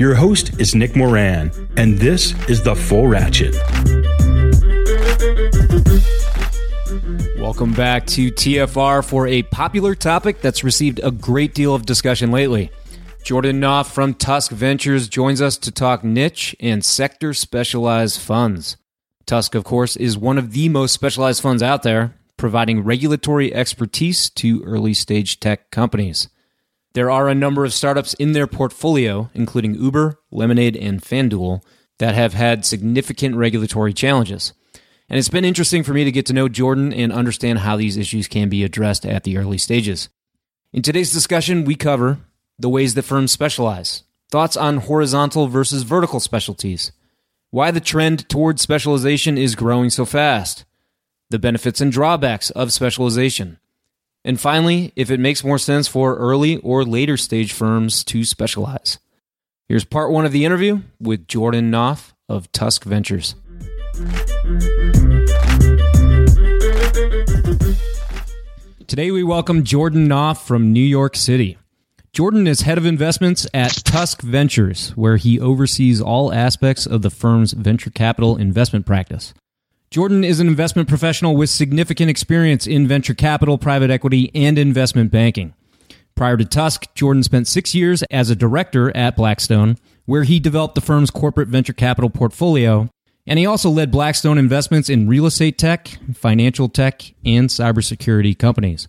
Your host is Nick Moran, and this is The Full Ratchet. Welcome back to TFR for a popular topic that's received a great deal of discussion lately. Jordan Nof from Tusk Ventures joins us to talk niche and sector specialized funds. Tusk, of course, is one of the most specialized funds out there, providing regulatory expertise to early stage tech companies. There are a number of startups in their portfolio, including Uber, Lemonade, and FanDuel, that have had significant regulatory challenges. And it's been interesting for me to get to know Jordan and understand how these issues can be addressed at the early stages. In today's discussion, we cover the ways that firms specialize, thoughts on horizontal versus vertical specialties, why the trend toward specialization is growing so fast, the benefits and drawbacks of specialization, and finally, if it makes more sense for early or later stage firms to specialize. Here's part one of the interview with Jordan Nof of Tusk Ventures. Today, we welcome Jordan Nof from New York City. Jordan is head of investments at Tusk Ventures, where he oversees all aspects of the firm's venture capital investment practice. Jordan is an investment professional with significant experience in venture capital, private equity, and investment banking. Prior to Tusk, Jordan spent six years as a director at Blackstone, where he developed the firm's corporate venture capital portfolio and he also led Blackstone investments in real estate tech, financial tech, and cybersecurity companies.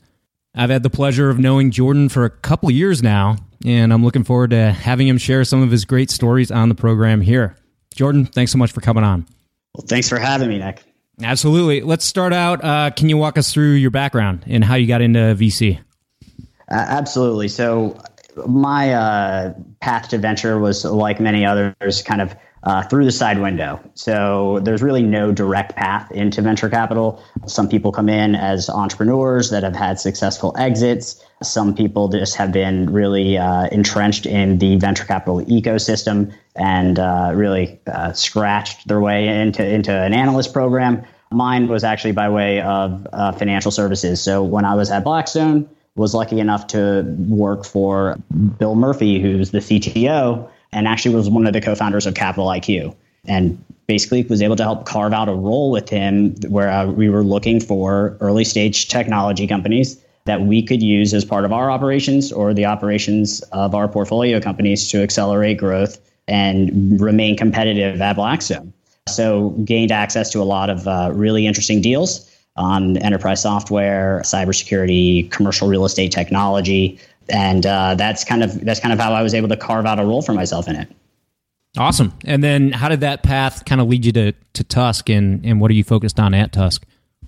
I've had the pleasure of knowing Jordan for a couple of years now, and I'm looking forward to having him share some of his great stories on the program here. Jordan, thanks so much for coming on. Well, thanks for having me, Nick. Absolutely. Let's start out. Uh, can you walk us through your background and how you got into VC? Uh, absolutely. So, my uh, path to venture was like many others, kind of uh, through the side window. So there's really no direct path into venture capital. Some people come in as entrepreneurs that have had successful exits. Some people just have been really uh, entrenched in the venture capital ecosystem and uh, really uh, scratched their way into, into an analyst program. Mine was actually by way of uh, financial services. So when I was at Blackstone, was lucky enough to work for Bill Murphy, who's the CTO and actually was one of the co-founders of Capital IQ. And basically was able to help carve out a role with him where uh, we were looking for early stage technology companies that we could use as part of our operations or the operations of our portfolio companies to accelerate growth and remain competitive at Blackstone. So gained access to a lot of uh, really interesting deals on enterprise software, cybersecurity, commercial real estate technology, and uh, that's kind of that's kind of how I was able to carve out a role for myself in it. Awesome. And then how did that path kind of lead you to to Tusk, and and what are you focused on at Tusk?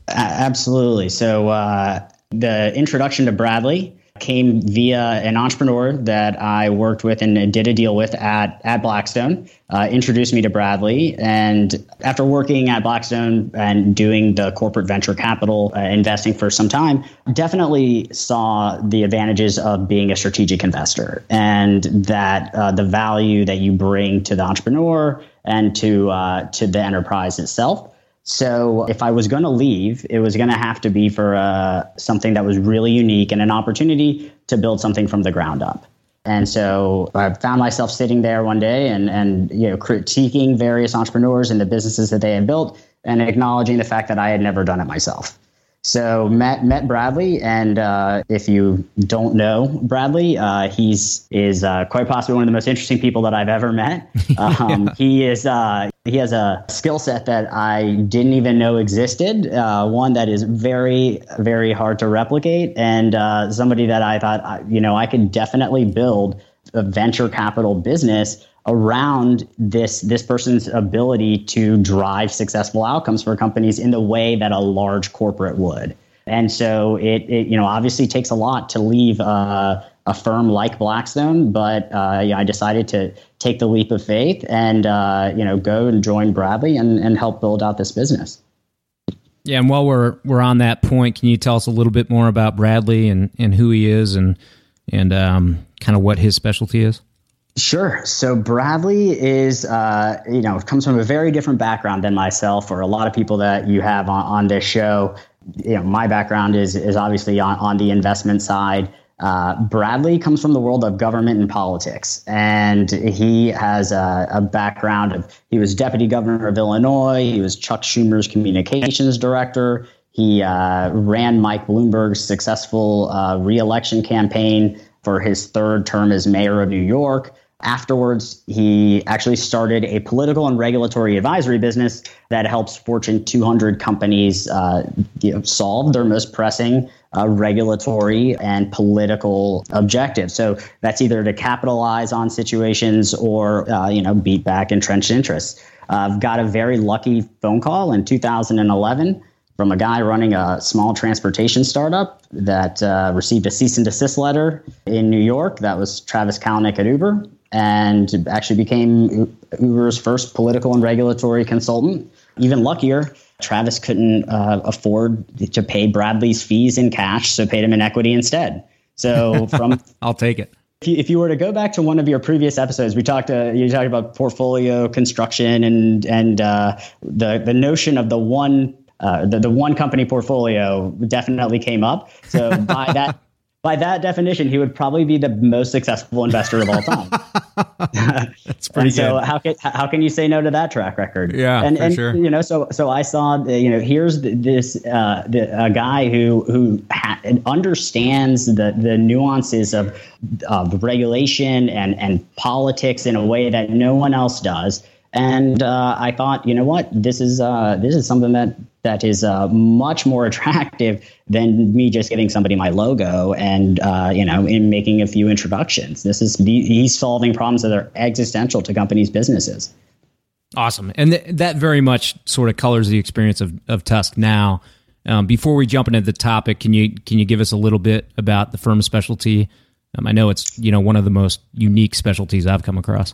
Uh, absolutely. So uh, the introduction to Bradley came via an entrepreneur that I worked with and did a deal with at, at Blackstone, uh, introduced me to Bradley. And after working at Blackstone and doing the corporate venture capital uh, investing for some time, definitely saw the advantages of being a strategic investor and that uh, the value that you bring to the entrepreneur and to, uh, to the enterprise itself. So if I was going to leave, it was going to have to be for uh, something that was really unique and an opportunity to build something from the ground up. And so I found myself sitting there one day and, and you know critiquing various entrepreneurs and the businesses that they had built and acknowledging the fact that I had never done it myself. So met met Bradley, and uh, if you don't know Bradley, uh, he's is uh, quite possibly one of the most interesting people that I've ever met. Um, yeah. He is uh, he has a skill set that I didn't even know existed. Uh, one that is very very hard to replicate, and uh, somebody that I thought you know I could definitely build a venture capital business around this this person's ability to drive successful outcomes for companies in the way that a large corporate would. And so it, it you know obviously takes a lot to leave uh, a firm like Blackstone, but uh, yeah, I decided to take the leap of faith and uh, you know go and join Bradley and, and help build out this business. Yeah, and while we're we're on that point, can you tell us a little bit more about Bradley and, and who he is and and um, kind of what his specialty is? Sure. So Bradley is, uh, you know, comes from a very different background than myself or a lot of people that you have on, on this show. You know, my background is is obviously on, on the investment side. Uh, Bradley comes from the world of government and politics, and he has a, a, background of he was deputy governor of Illinois. He was Chuck Schumer's communications director. He uh, ran Mike Bloomberg's successful uh, reelection campaign for his third term as mayor of New York. Afterwards, he actually started a political and regulatory advisory business that helps Fortune 200 companies uh, you know, solve their most pressing uh, regulatory and political objectives. So that's either to capitalize on situations or uh, you know beat back entrenched interests. I've got a very lucky phone call in 2011 from a guy running a small transportation startup that uh, received a cease and desist letter in New York. That was Travis Kalanick at Uber and actually became Uber's first political and regulatory consultant. Even luckier, Travis couldn't uh, afford to pay Bradley's fees in cash, so paid him in equity instead. So from I'll take it. If you, if you were to go back to one of your previous episodes, we talked uh, you talked about portfolio construction and and uh, the the notion of the one uh, the, the one company portfolio definitely came up. So by that by that definition, he would probably be the most successful investor of all time. That's pretty good. So how can how can you say no to that track record? Yeah, and, and sure. you know, so so I saw you know here's this uh, the, a guy who who ha- understands the the nuances of of regulation and and politics in a way that no one else does. And uh, I thought, you know what, this is uh, this is something that that is uh, much more attractive than me just giving somebody my logo and uh, you know in making a few introductions. This is he's solving problems that are existential to companies' businesses. Awesome, and th- that very much sort of colors the experience of of Tusk now. Um, before we jump into the topic, can you can you give us a little bit about the firm's specialty? Um, I know it's you know one of the most unique specialties I've come across.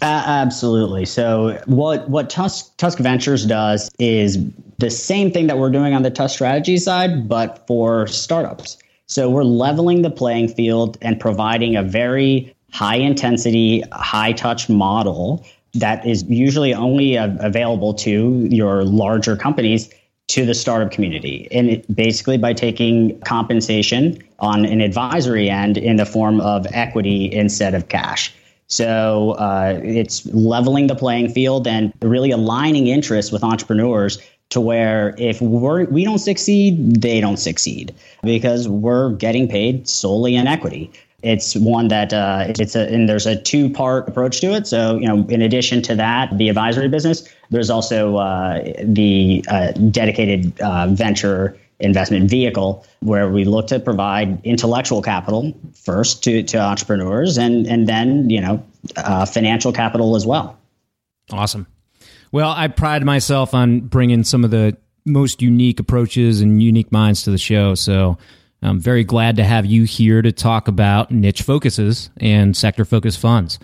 Uh, absolutely. So what what Tusk Tusk Ventures does is the same thing that we're doing on the Tusk strategy side, but for startups. So we're leveling the playing field and providing a very high intensity, high touch model that is usually only uh, available to your larger companies to the startup community. And it, basically by taking compensation on an advisory end in the form of equity instead of cash. So uh, it's leveling the playing field and really aligning interests with entrepreneurs to where if we're, we don't succeed, they don't succeed because we're getting paid solely in equity. It's one that uh, it's a and there's a two part approach to it. So you know, in addition to that, the advisory business, there's also uh, the uh, dedicated uh, venture investment vehicle where we look to provide intellectual capital first to, to entrepreneurs and, and then, you know, uh, financial capital as well. Awesome. Well, I pride myself on bringing some of the most unique approaches and unique minds to the show. So I'm very glad to have you here to talk about niche focuses and sector focused funds.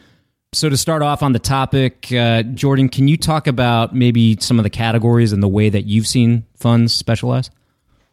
So, to start off on the topic, uh, Jordan, can you talk about maybe some of the categories and the way that you've seen funds specialize?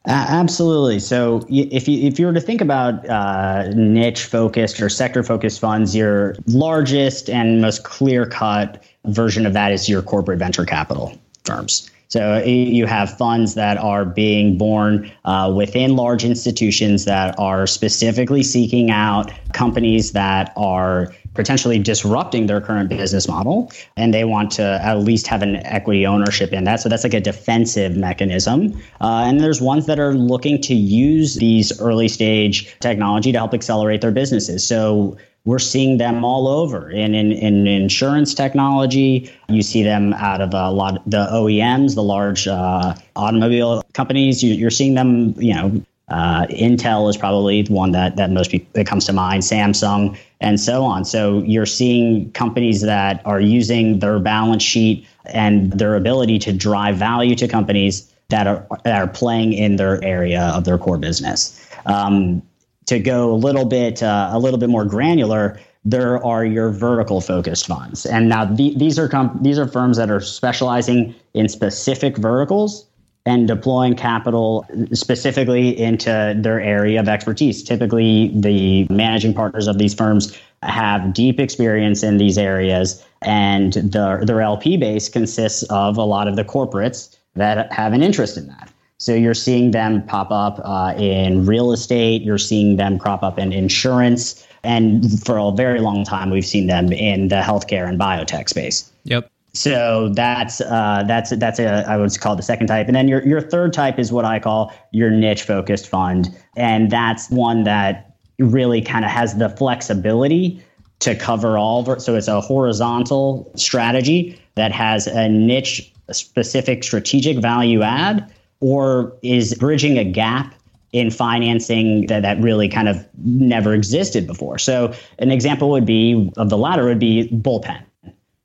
Absolutely. So, if you if you were to think about uh, niche focused or sector focused funds, your largest and most clear cut version of that is your corporate venture capital. firms. So you have funds that are being born uh, within large institutions that are specifically seeking out companies that are potentially disrupting their current business model and they want to at least have an equity ownership in that. So that's like a defensive mechanism. Uh, and there's ones that are looking to use these early stage technology to help accelerate their businesses. So we're seeing them all over in, in, in insurance technology. You see them out of a lot of the OEMs, the large uh, automobile companies. You, are seeing them, you know, uh, Intel is probably the one that, that most people that comes to mind, Samsung, and so on. So you're seeing companies that are using their balance sheet and their ability to drive value to companies that are that are playing in their area of their core business. Um, to go a little bit uh, a little bit more granular, there are your vertical focused funds, and now the, these are comp- these are firms that are specializing in specific verticals and deploying capital specifically into their area of expertise. Typically, the managing partners of these firms have deep experience in these areas, and their their LP base consists of a lot of the corporates that have an interest in that. So you're seeing them pop up uh, in real estate. You're seeing them crop up in insurance. And for a very long time, we've seen them in the healthcare and biotech space. Yep. So that's uh, that's that's a I would call the second type, and then your your third type is what I call your niche focused fund, and that's one that really kind of has the flexibility to cover all. So it's a horizontal strategy that has a niche specific strategic value add or is bridging a gap in financing that, that really kind of never existed before. So an example would be of the latter would be bullpen.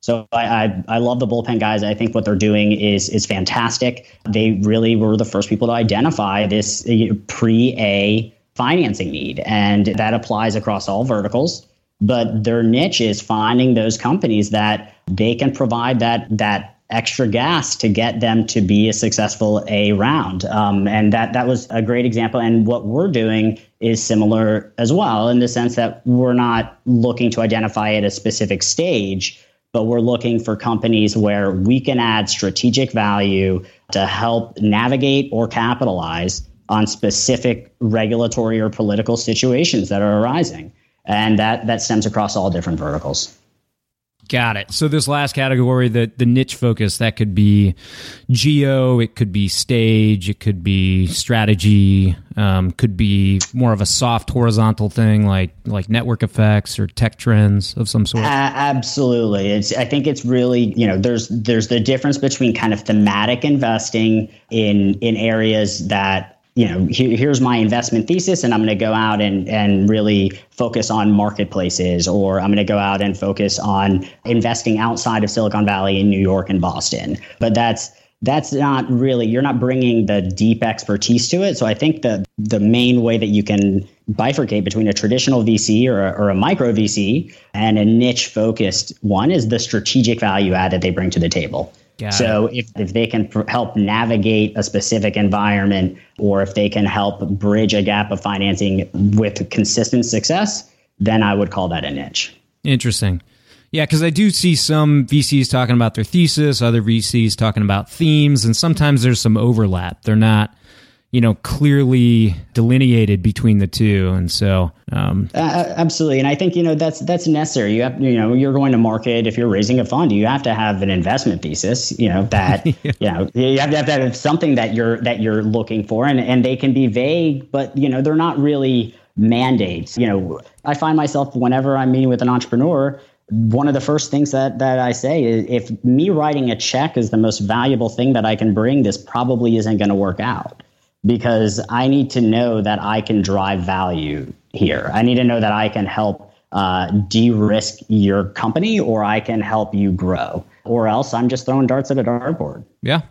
So I, I, I, love the bullpen guys. I think what they're doing is is fantastic. They really were the first people to identify this uh, pre A financing need, and that applies across all verticals. But their niche is finding those companies that they can provide that that extra gas to get them to be a successful A round. Um, and that that was a great example. And what we're doing is similar as well in the sense that we're not looking to identify at a specific stage, but we're looking for companies where we can add strategic value to help navigate or capitalize on specific regulatory or political situations that are arising. And that that stems across all different verticals. Got it. So this last category, the the niche focus, that could be geo, it could be stage, it could be strategy, um, could be more of a soft horizontal thing like like network effects or tech trends of some sort. Uh, absolutely. It's I think it's really you know there's there's the difference between kind of thematic investing in in areas that you know, here's my investment thesis, and I'm going to go out and, and really focus on marketplaces, or I'm going to go out and focus on investing outside of Silicon Valley in New York and Boston. But that's that's not really you're not bringing the deep expertise to it. So I think the the main way that you can bifurcate between a traditional VC or a, or a micro VC and a niche focused one is the strategic value add that they bring to the table. Got so if, if they can pr- help navigate a specific environment or if they can help bridge a gap of financing with consistent success, then I would call that a niche. Interesting. Yeah, because I do see some VCs talking about their thesis, other VCs talking about themes, and sometimes there's some overlap. They're not you know clearly delineated between the two. And so um, uh, absolutely. And i think you know that's that's necessary. You have you know you're going to market if you're raising a fund you have to have an investment thesis you know that yeah. you know you have to have, to have something that you're that you're looking for. And and they can be vague but you know they're not really mandates. You know i find myself whenever i'm meeting with an entrepreneur one of the first things that that I say is if me writing a check is the most valuable thing that I can bring, this probably isn't going to work out because I need to know that I can drive value here. I need to know that I can help uh, de-risk your company or I can help you grow or else I'm just throwing darts at a dartboard. Yeah.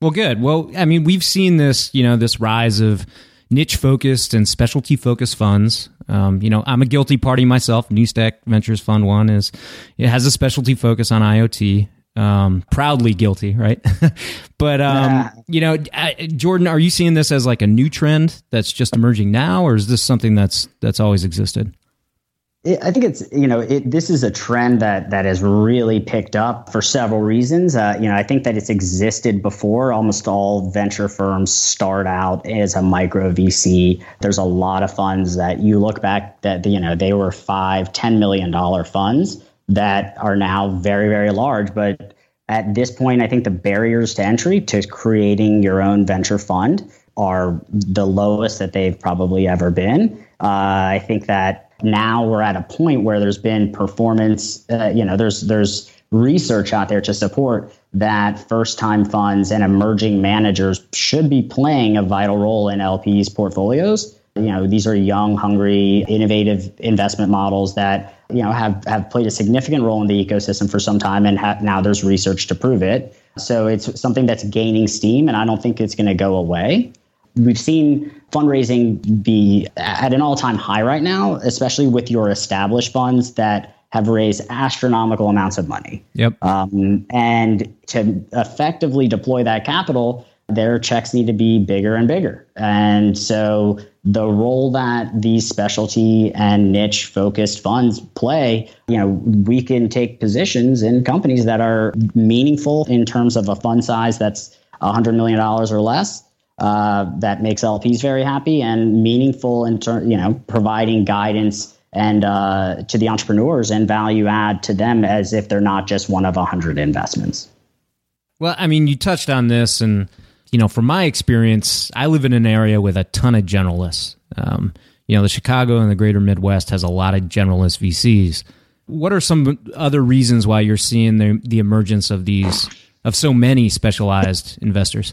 Well, good. Well, I mean, we've seen this, you know, this rise of niche focused and specialty focused funds. Um, you know, I'm a guilty party myself. NewStack Ventures Fund One is it has a specialty focus on IoT um, proudly guilty, right? but um, you know, Jordan, are you seeing this as like a new trend that's just emerging now, or is this something that's that's always existed? I think it's you know it, this is a trend that that has really picked up for several reasons. Uh, you know, I think that it's existed before. Almost all venture firms start out as a micro VC. There's a lot of funds that you look back that you know they were five, ten million dollar funds that are now very, very large. But at this point, I think the barriers to entry to creating your own venture fund are the lowest that they've probably ever been. Uh, I think that now we're at a point where there's been performance uh, you know there's there's research out there to support that first time funds and emerging managers should be playing a vital role in LPs portfolios you know these are young hungry innovative investment models that you know have have played a significant role in the ecosystem for some time and ha- now there's research to prove it so it's something that's gaining steam and I don't think it's going to go away we've seen fundraising be at an all-time high right now, especially with your established funds that have raised astronomical amounts of money. Yep. Um, and to effectively deploy that capital, their checks need to be bigger and bigger. And so the role that these specialty and niche focused funds play, you know, we can take positions in companies that are meaningful in terms of a fund size that's $100 million or less uh, that makes LPs very happy and meaningful in terms, you know, providing guidance and uh, to the entrepreneurs and value add to them as if they're not just one of a hundred investments. Well, I mean, you touched on this, and you know, from my experience, I live in an area with a ton of generalists. Um, you know, the Chicago and the Greater Midwest has a lot of generalist VCs. What are some other reasons why you're seeing the the emergence of these of so many specialized investors?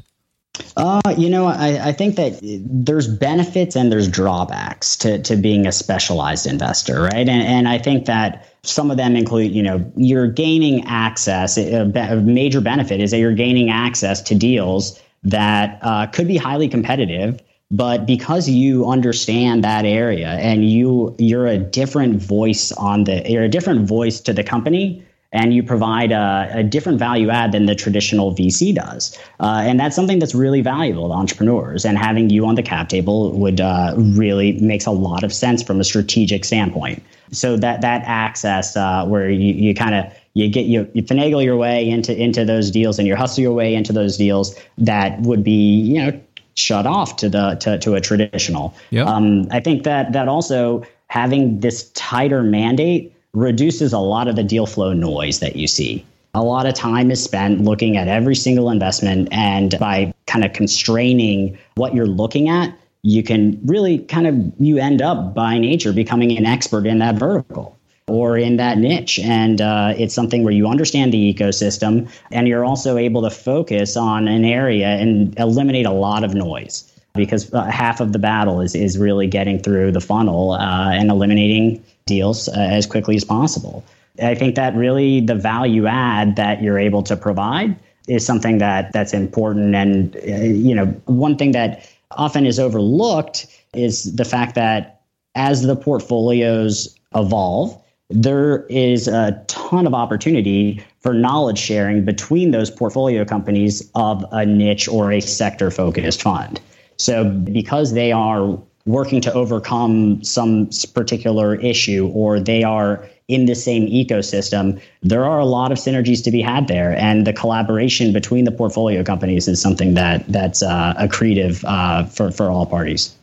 Uh, you know, I, I think that there's benefits and there's drawbacks to, to being a specialized investor, right? And, and I think that some of them include, you know, you're gaining access. A, a major benefit is that you're gaining access to deals that uh, could be highly competitive but because you understand that area and you you're a different voice on the you're a different voice to the company and you provide a, a, different value add than the traditional VC does. Uh, and that's something that's really valuable to entrepreneurs. And having you on the cap table would uh, really makes a lot of sense from a strategic standpoint. So that that access uh, where you, you kind of you get you, you finagle your way into into those deals and you hustle your way into those deals that would be you know shut off to the to, to a traditional. Yep. Um, I think that that also having this tighter mandate reduces a lot of the deal flow noise that you see. A lot of time is spent looking at every single investment, and by kind of constraining what you're looking at, you can really kind of you end up by nature becoming an expert in that vertical or in that niche. And uh, it's something where you understand the ecosystem and you're also able to focus on an area and eliminate a lot of noise because uh, half of the battle is, is really getting through the funnel uh, and eliminating deals uh, as quickly as possible. I think that really the value add that you're able to provide is something that that's important. And uh, you know, one thing that often is overlooked is the fact that as the portfolios evolve, there is a ton of opportunity for knowledge sharing between those portfolio companies of a niche or a sector focused fund. So, because they are working to overcome some particular issue or they are in the same ecosystem, there are a lot of synergies to be had there. And the collaboration between the portfolio companies is something that that's uh, accretive uh, for, for all parties.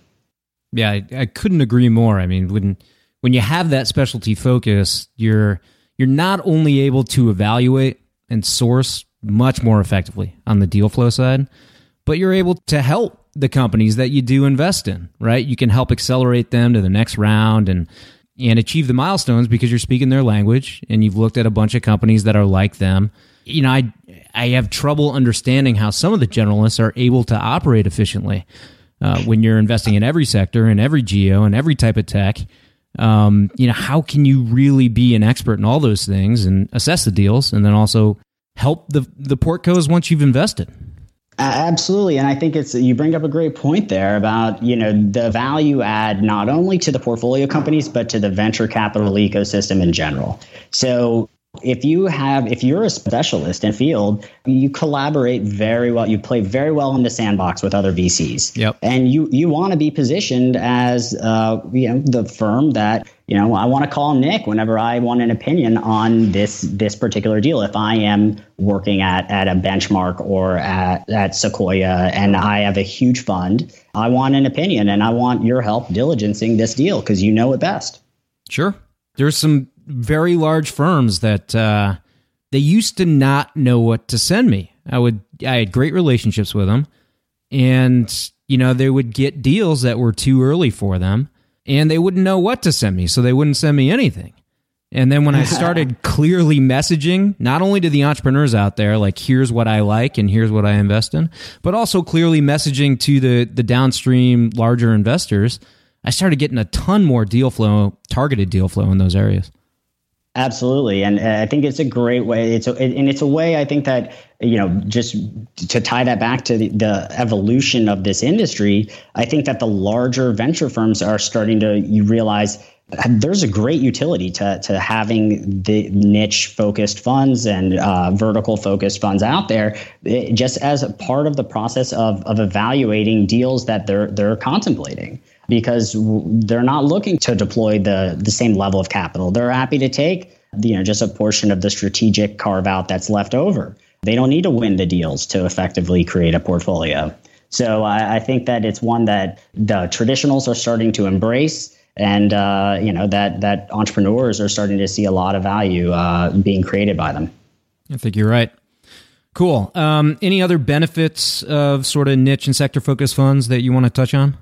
Yeah, I, I couldn't agree more. I mean, when when you have that specialty focus, you're you're not only able to evaluate and source much more effectively on the deal flow side, but you're able to help the companies that you do invest in, right? You can help accelerate them to the next round and and achieve the milestones because you're speaking their language and you've looked at a bunch of companies that are like them. You know, I I have trouble understanding how some of the generalists are able to operate efficiently uh, when you're investing in every sector and every geo and every type of tech. Um, you know, how can you really be an expert in all those things and assess the deals and then also help the the portcos once you've invested? Absolutely, and I think it's you bring up a great point there about you know the value add not only to the portfolio companies but to the venture capital ecosystem in general. So if you have if you're a specialist in field you collaborate very well you play very well in the sandbox with other vcs yep. and you you want to be positioned as uh, you know the firm that you know, I want to call Nick whenever I want an opinion on this this particular deal. If I am working at at a benchmark or at, at Sequoia and I have a huge fund, I want an opinion and I want your help diligencing this deal because you know it best. Sure. There's some very large firms that uh, they used to not know what to send me. I would I had great relationships with them, and you know they would get deals that were too early for them and they wouldn't know what to send me, so they wouldn't send me anything. And then when I started clearly messaging, not only to the entrepreneurs out there, like here's what I like and here's what I invest in, but also clearly messaging to the the downstream larger investors, I started getting a ton more deal flow, targeted deal flow in those areas. Absolutely, and uh, I think it's a great way. It's a, and it's a way I think that you know just to tie that back to the, the, evolution of this industry. I think that the larger venture firms are starting to you realize there's a great utility to to having the niche focused funds and uh, vertical focused funds out there, it, just as a part of the process of of evaluating deals that they're they're contemplating because they're not looking to deploy the the same level of capital. They're happy to take you know just a portion of the strategic carve out that's left over. They don't need to win the deals to effectively create a portfolio. So I, I think that it's one that the traditionals are starting to embrace and uh, you know that that entrepreneurs are starting to see a lot of value uh, being created by them. I think you're right. Cool. Um, any other benefits of sort of niche and sector focused funds that you want to touch on?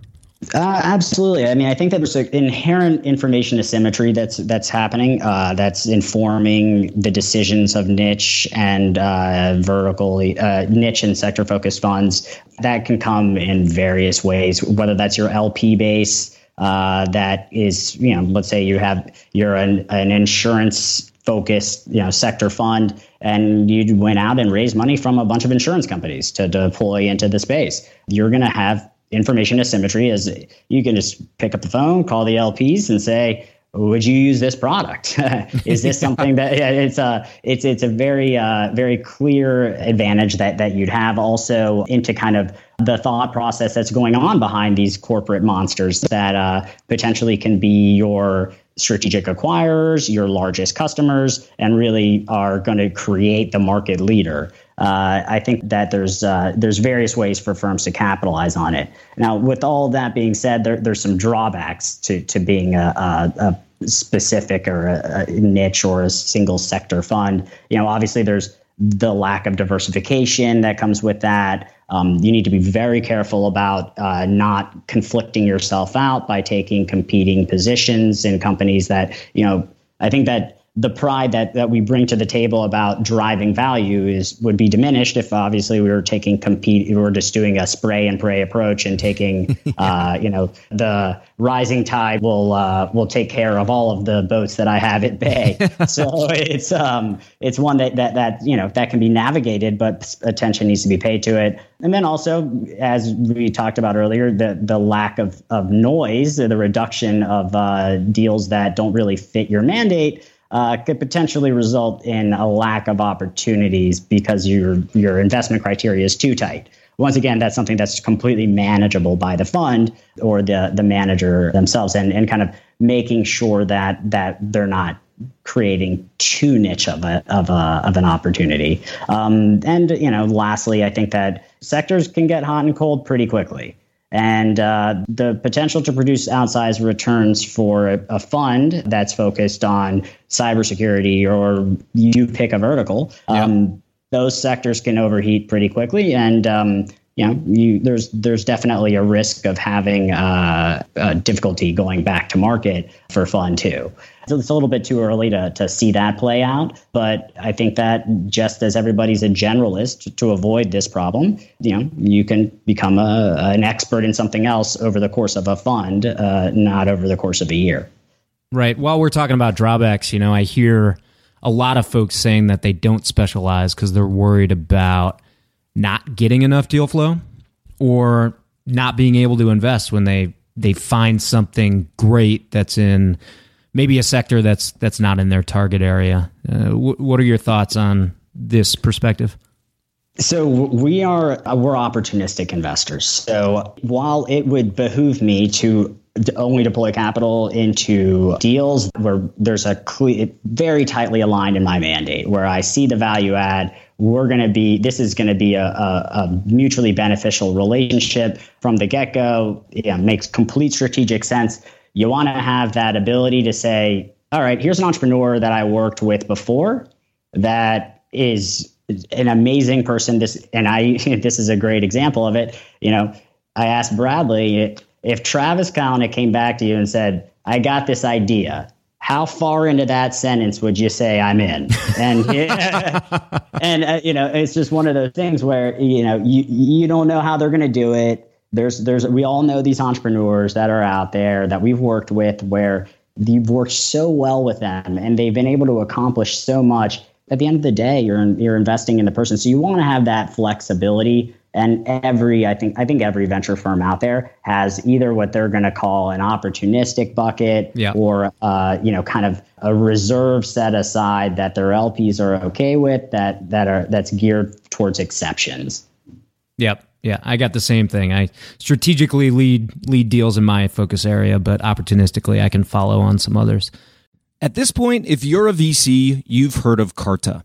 Uh, absolutely. I mean, I think that there's an inherent information asymmetry that's that's happening. Uh, that's informing the decisions of niche and uh, vertical uh, niche and sector focused funds. That can come in various ways. Whether that's your LP base, uh, that is, you know, let's say you have you're an, an insurance focused, you know, sector fund, and you went out and raised money from a bunch of insurance companies to deploy into the space. You're going to have information asymmetry is you can just pick up the phone, call the LPs, and say, "Would you use this product? Is this something that yeah, it's a it's it's a very uh, very clear advantage that that you'd have also into kind of the thought process that's going on behind these corporate monsters that uh, potentially can be your strategic acquirers, your largest customers, and really are going to create the market leader. Uh, I think that there's uh, there's various ways for firms to capitalize on it. Now, with all that being said, there, there's some drawbacks to to being a, a, a specific or a, a niche or a single sector fund. You know, obviously there's the lack of diversification that comes with that. Um, you need to be very careful about uh, not conflicting yourself out by taking competing positions in companies that you know. I think that the pride that, that we bring to the table about driving value is would be diminished if obviously we were taking compete we were just doing a spray and pray approach and taking uh, you know the rising tide will uh, will take care of all of the boats that I have at bay. So it's um it's one that that that you know that can be navigated but attention needs to be paid to it. And then also as we talked about earlier the the lack of of noise the reduction of uh, deals that don't really fit your mandate uh, could potentially result in a lack of opportunities because your your investment criteria is too tight. Once again, that's something that's completely manageable by the fund or the the manager themselves, and and kind of making sure that that they're not creating too niche of a of a of an opportunity. Um, and you know, lastly, I think that sectors can get hot and cold pretty quickly and uh, the potential to produce outsized returns for a, a, fund that's focused on cybersecurity or you pick a vertical. Um, those sectors can overheat pretty quickly, and um, you know, you, there's there's definitely a risk of having uh, difficulty going back to market for fund too. So it's a little bit too early to, to see that play out, but I think that just as everybody's a generalist to, to avoid this problem, you know, you can become a, an expert in something else over the course of a fund, uh, not over the course of a year. Right. While we're talking about drawbacks, you know, I hear a lot of folks saying that they don't specialize because they're worried about not getting enough deal flow or not being able to invest when they they find something great that's in maybe a sector that's that's not in their target area. Uh, wh- what are your thoughts on this perspective? So we are we're opportunistic investors. So while it would behoove me to only deploy capital into deals where there's a very tightly aligned in my mandate where I see the value add. We're going to be, this is going to be a, a, a, mutually beneficial relationship from the get go. Yeah, makes complete strategic sense. You want to have that ability to say, all right, here's an entrepreneur that I worked with before that is an amazing person. This and I this is a great example of it. You know, I asked Bradley if Travis Kalanick came back to you and said, "I got this idea." How far into that sentence would you say I'm in? And and uh, you know, it's just one of those things where you know you you don't know how they're going to do it. There's there's we all know these entrepreneurs that are out there that we've worked with where you've worked so well with them and they've been able to accomplish so much at the end of the day, you're you're investing in the person. So you want to have that flexibility. And every, I think, I think every venture firm out there has either what they're going to call an opportunistic bucket, yeah. or uh, you know, kind of a reserve set aside that their LPs are okay with, that that are that's geared towards exceptions. Yep. Yeah, I got the same thing. I strategically lead lead deals in my focus area, but opportunistically I can follow on some others. At this point, if you're a VC, you've heard of Carta.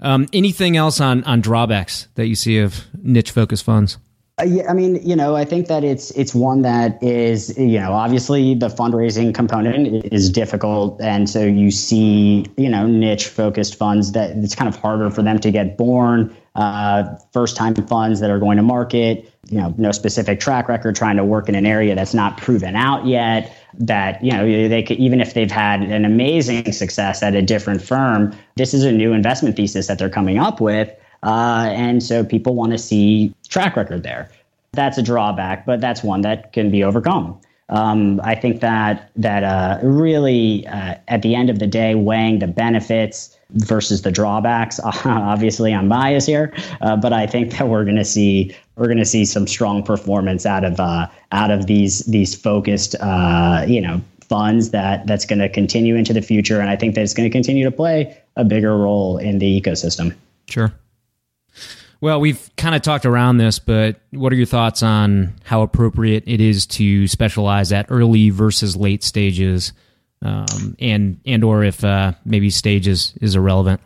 Um, anything else on on drawbacks that you see of niche focused funds? Uh, yeah, I mean, you know, I think that it's it's one that is, you know, obviously the fundraising component is difficult, and so you see, you know, niche focused funds that it's kind of harder for them to get born. Uh, first time funds that are going to market, you know, no specific track record, trying to work in an area that's not proven out yet that you know they could even if they've had an amazing success at a different firm this is a new investment thesis that they're coming up with uh, and so people want to see track record there that's a drawback but that's one that can be overcome um, I think that that uh, really uh, at the end of the day weighing the benefits versus the drawbacks. Obviously, I'm biased here, uh, but I think that we're going to see we're going to see some strong performance out of uh, out of these these focused uh, you know funds that that's going to continue into the future, and I think that it's going to continue to play a bigger role in the ecosystem. Sure. Well, we've kind of talked around this, but what are your thoughts on how appropriate it is to specialize at early versus late stages? um, and and or if uh, maybe stage is, is irrelevant?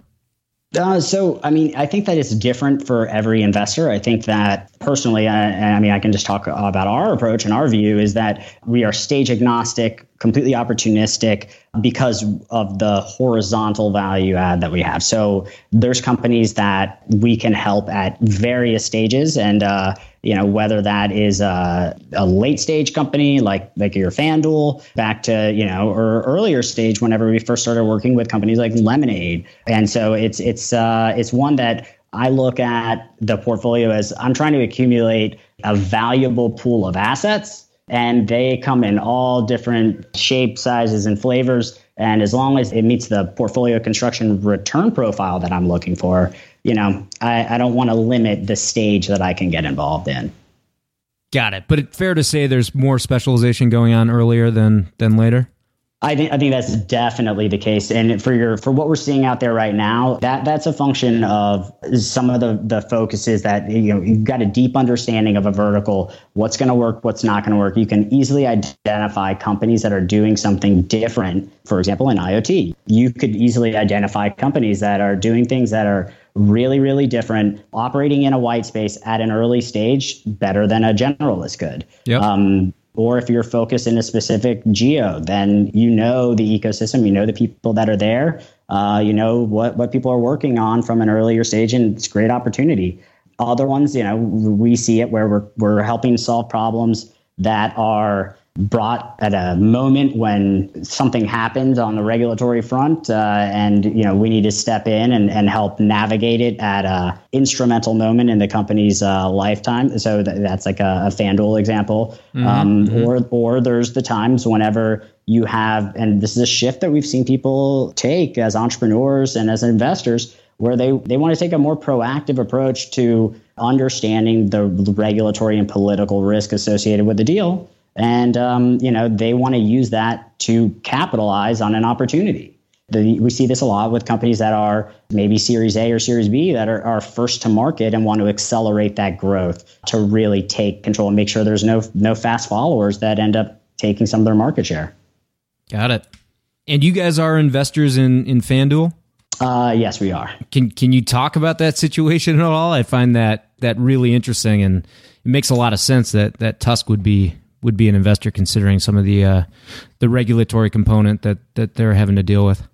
Uh, so, I mean, I think that it's different for every investor. I think that personally, I, I, mean, I can just talk about our approach and our view is that we are stage agnostic, completely opportunistic because of the horizontal value add that we have. So, there's companies that we can help at various stages, and uh, you know whether that is a, a, late stage company like like your FanDuel back to you know or earlier stage whenever we first started working with companies like Lemonade, and so it's it's uh, it's one that I look at the portfolio as I'm trying to accumulate a valuable pool of assets, and they come in all different shapes, sizes, and flavors. And as long as it meets the portfolio construction return profile that I'm looking for, you know, I, I don't want to limit the stage that I can get involved in. Got it. But it's fair to say there's more specialization going on earlier than than later. I think I think that's definitely the case, and for your for what we're seeing out there right now, that that's a function of some of the the focuses that you know you've got a deep understanding of a vertical, what's going to work, what's not going to work. You can easily identify companies that are doing something different. For example, in IoT, you could easily identify companies that are doing things that are really really different, operating in a white space at an early stage, better than a generalist could. Yep. Um, or if you're focused in a specific geo, then you know the ecosystem, you know the people that are there, uh, you know what what people are working on from an earlier stage, and it's a great opportunity. Other ones, you know, we see it where we're we're helping solve problems that are brought at a moment when something happens on the regulatory front uh, and you know we need to step in and, and help navigate it at a instrumental moment in the company's uh, lifetime. So th- that's like a, a FanDuel example. Mm-hmm, um, mm-hmm. or or there's the times whenever you have and this is a shift that we've seen people take as entrepreneurs and as investors where they, they want to take a more proactive approach to understanding the regulatory and political risk associated with the deal and um, you know they want to use that to capitalize on an opportunity. The, we see this a lot with companies that are maybe Series A or Series B that are, are first to market and want to accelerate that growth to really take control and make sure there's no no fast followers that end up taking some of their market share. Got it. And you guys are investors in in FanDuel? Uh, yes, we are. Can can you talk about that situation at all? I find that that really interesting, and it makes a lot of sense that that Tusk would be would be an investor considering some of the uh, the regulatory component that that they're having to deal with?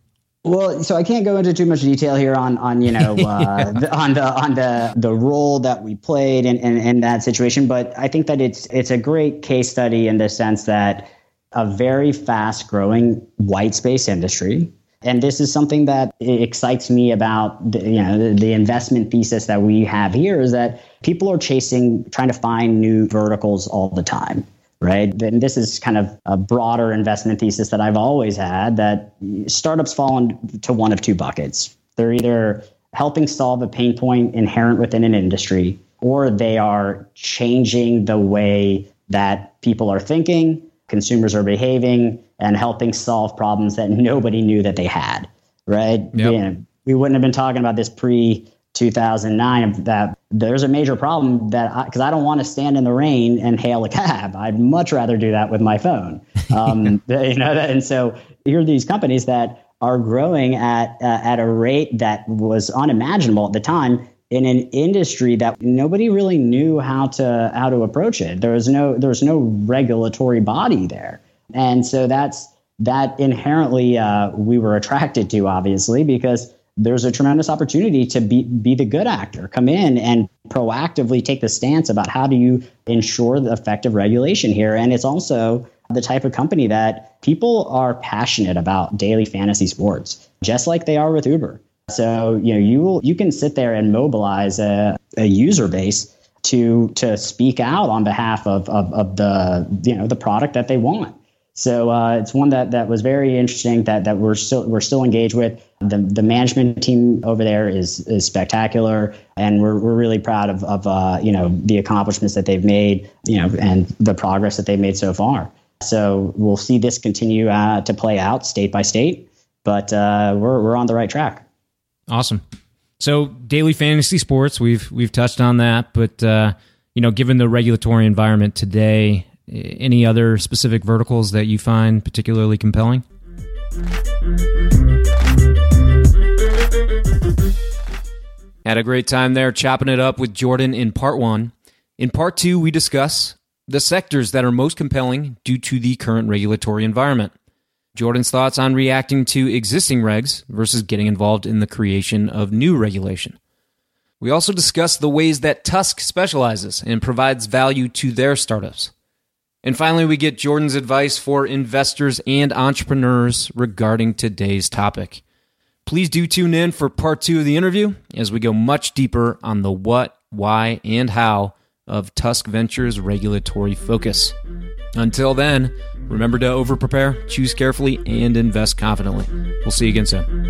Well, so I can't go into too much detail here on on you know uh, the, on the on the the role that we played in, in, in that situation, but I think that it's it's a great case study in the sense that a very fast growing white space industry. And this is something that excites me about the, you know the, the investment thesis that we have here is that people are chasing trying to find new verticals all the time right? And this is kind of a broader investment thesis that I've always had that startups fall into one of two buckets. They're either helping solve a pain point inherent within an industry, or they are changing the way that people are thinking, consumers are behaving, and helping solve problems that nobody knew that they had, right? Yep. You know, we wouldn't have been talking about this pre 2009 that there's a major problem that because I, I, don't want to stand in the rain and hail a cab. I'd much rather do that with my phone. Um, you know, and so here are these companies that are growing at uh, at a rate that was unimaginable at the time in an industry that nobody really knew how to how to approach it. There was no there was no regulatory body there, and so that's that inherently uh, we were attracted to obviously because there's a tremendous opportunity to be, be the good actor, come in and proactively take the stance about how do you ensure the effective regulation here. And it's also the type of company that people are passionate about daily fantasy sports, just like they are with Uber. So, you know, you will, you can sit there and mobilize a, a user base to to speak out on behalf of, of, of the you know the product that they want. So uh, it's one that, that was very interesting that, that we're still we're still engaged with. The, the management team over there is is spectacular, and we're, we're really proud of, of uh, you know the accomplishments that they've made, you know, and the progress that they've made so far. So we'll see this continue uh, to play out state by state, but uh, we're we're on the right track. Awesome. So daily fantasy sports, we've we've touched on that, but uh, you know, given the regulatory environment today, any other specific verticals that you find particularly compelling? Had a great time there chopping it up with Jordan in part one. In part two, we discuss the sectors that are most compelling due to the current regulatory environment. Jordan's thoughts on reacting to existing regs versus getting involved in the creation of new regulation. We also discuss the ways that Tusk specializes and provides value to their startups. And finally, we get Jordan's advice for investors and entrepreneurs regarding today's topic. Please do tune in for part two of the interview as we go much deeper on the what, why, and how of Tusk Ventures' regulatory focus. Until then, remember to overprepare, choose carefully, and invest confidently. We'll see you again soon.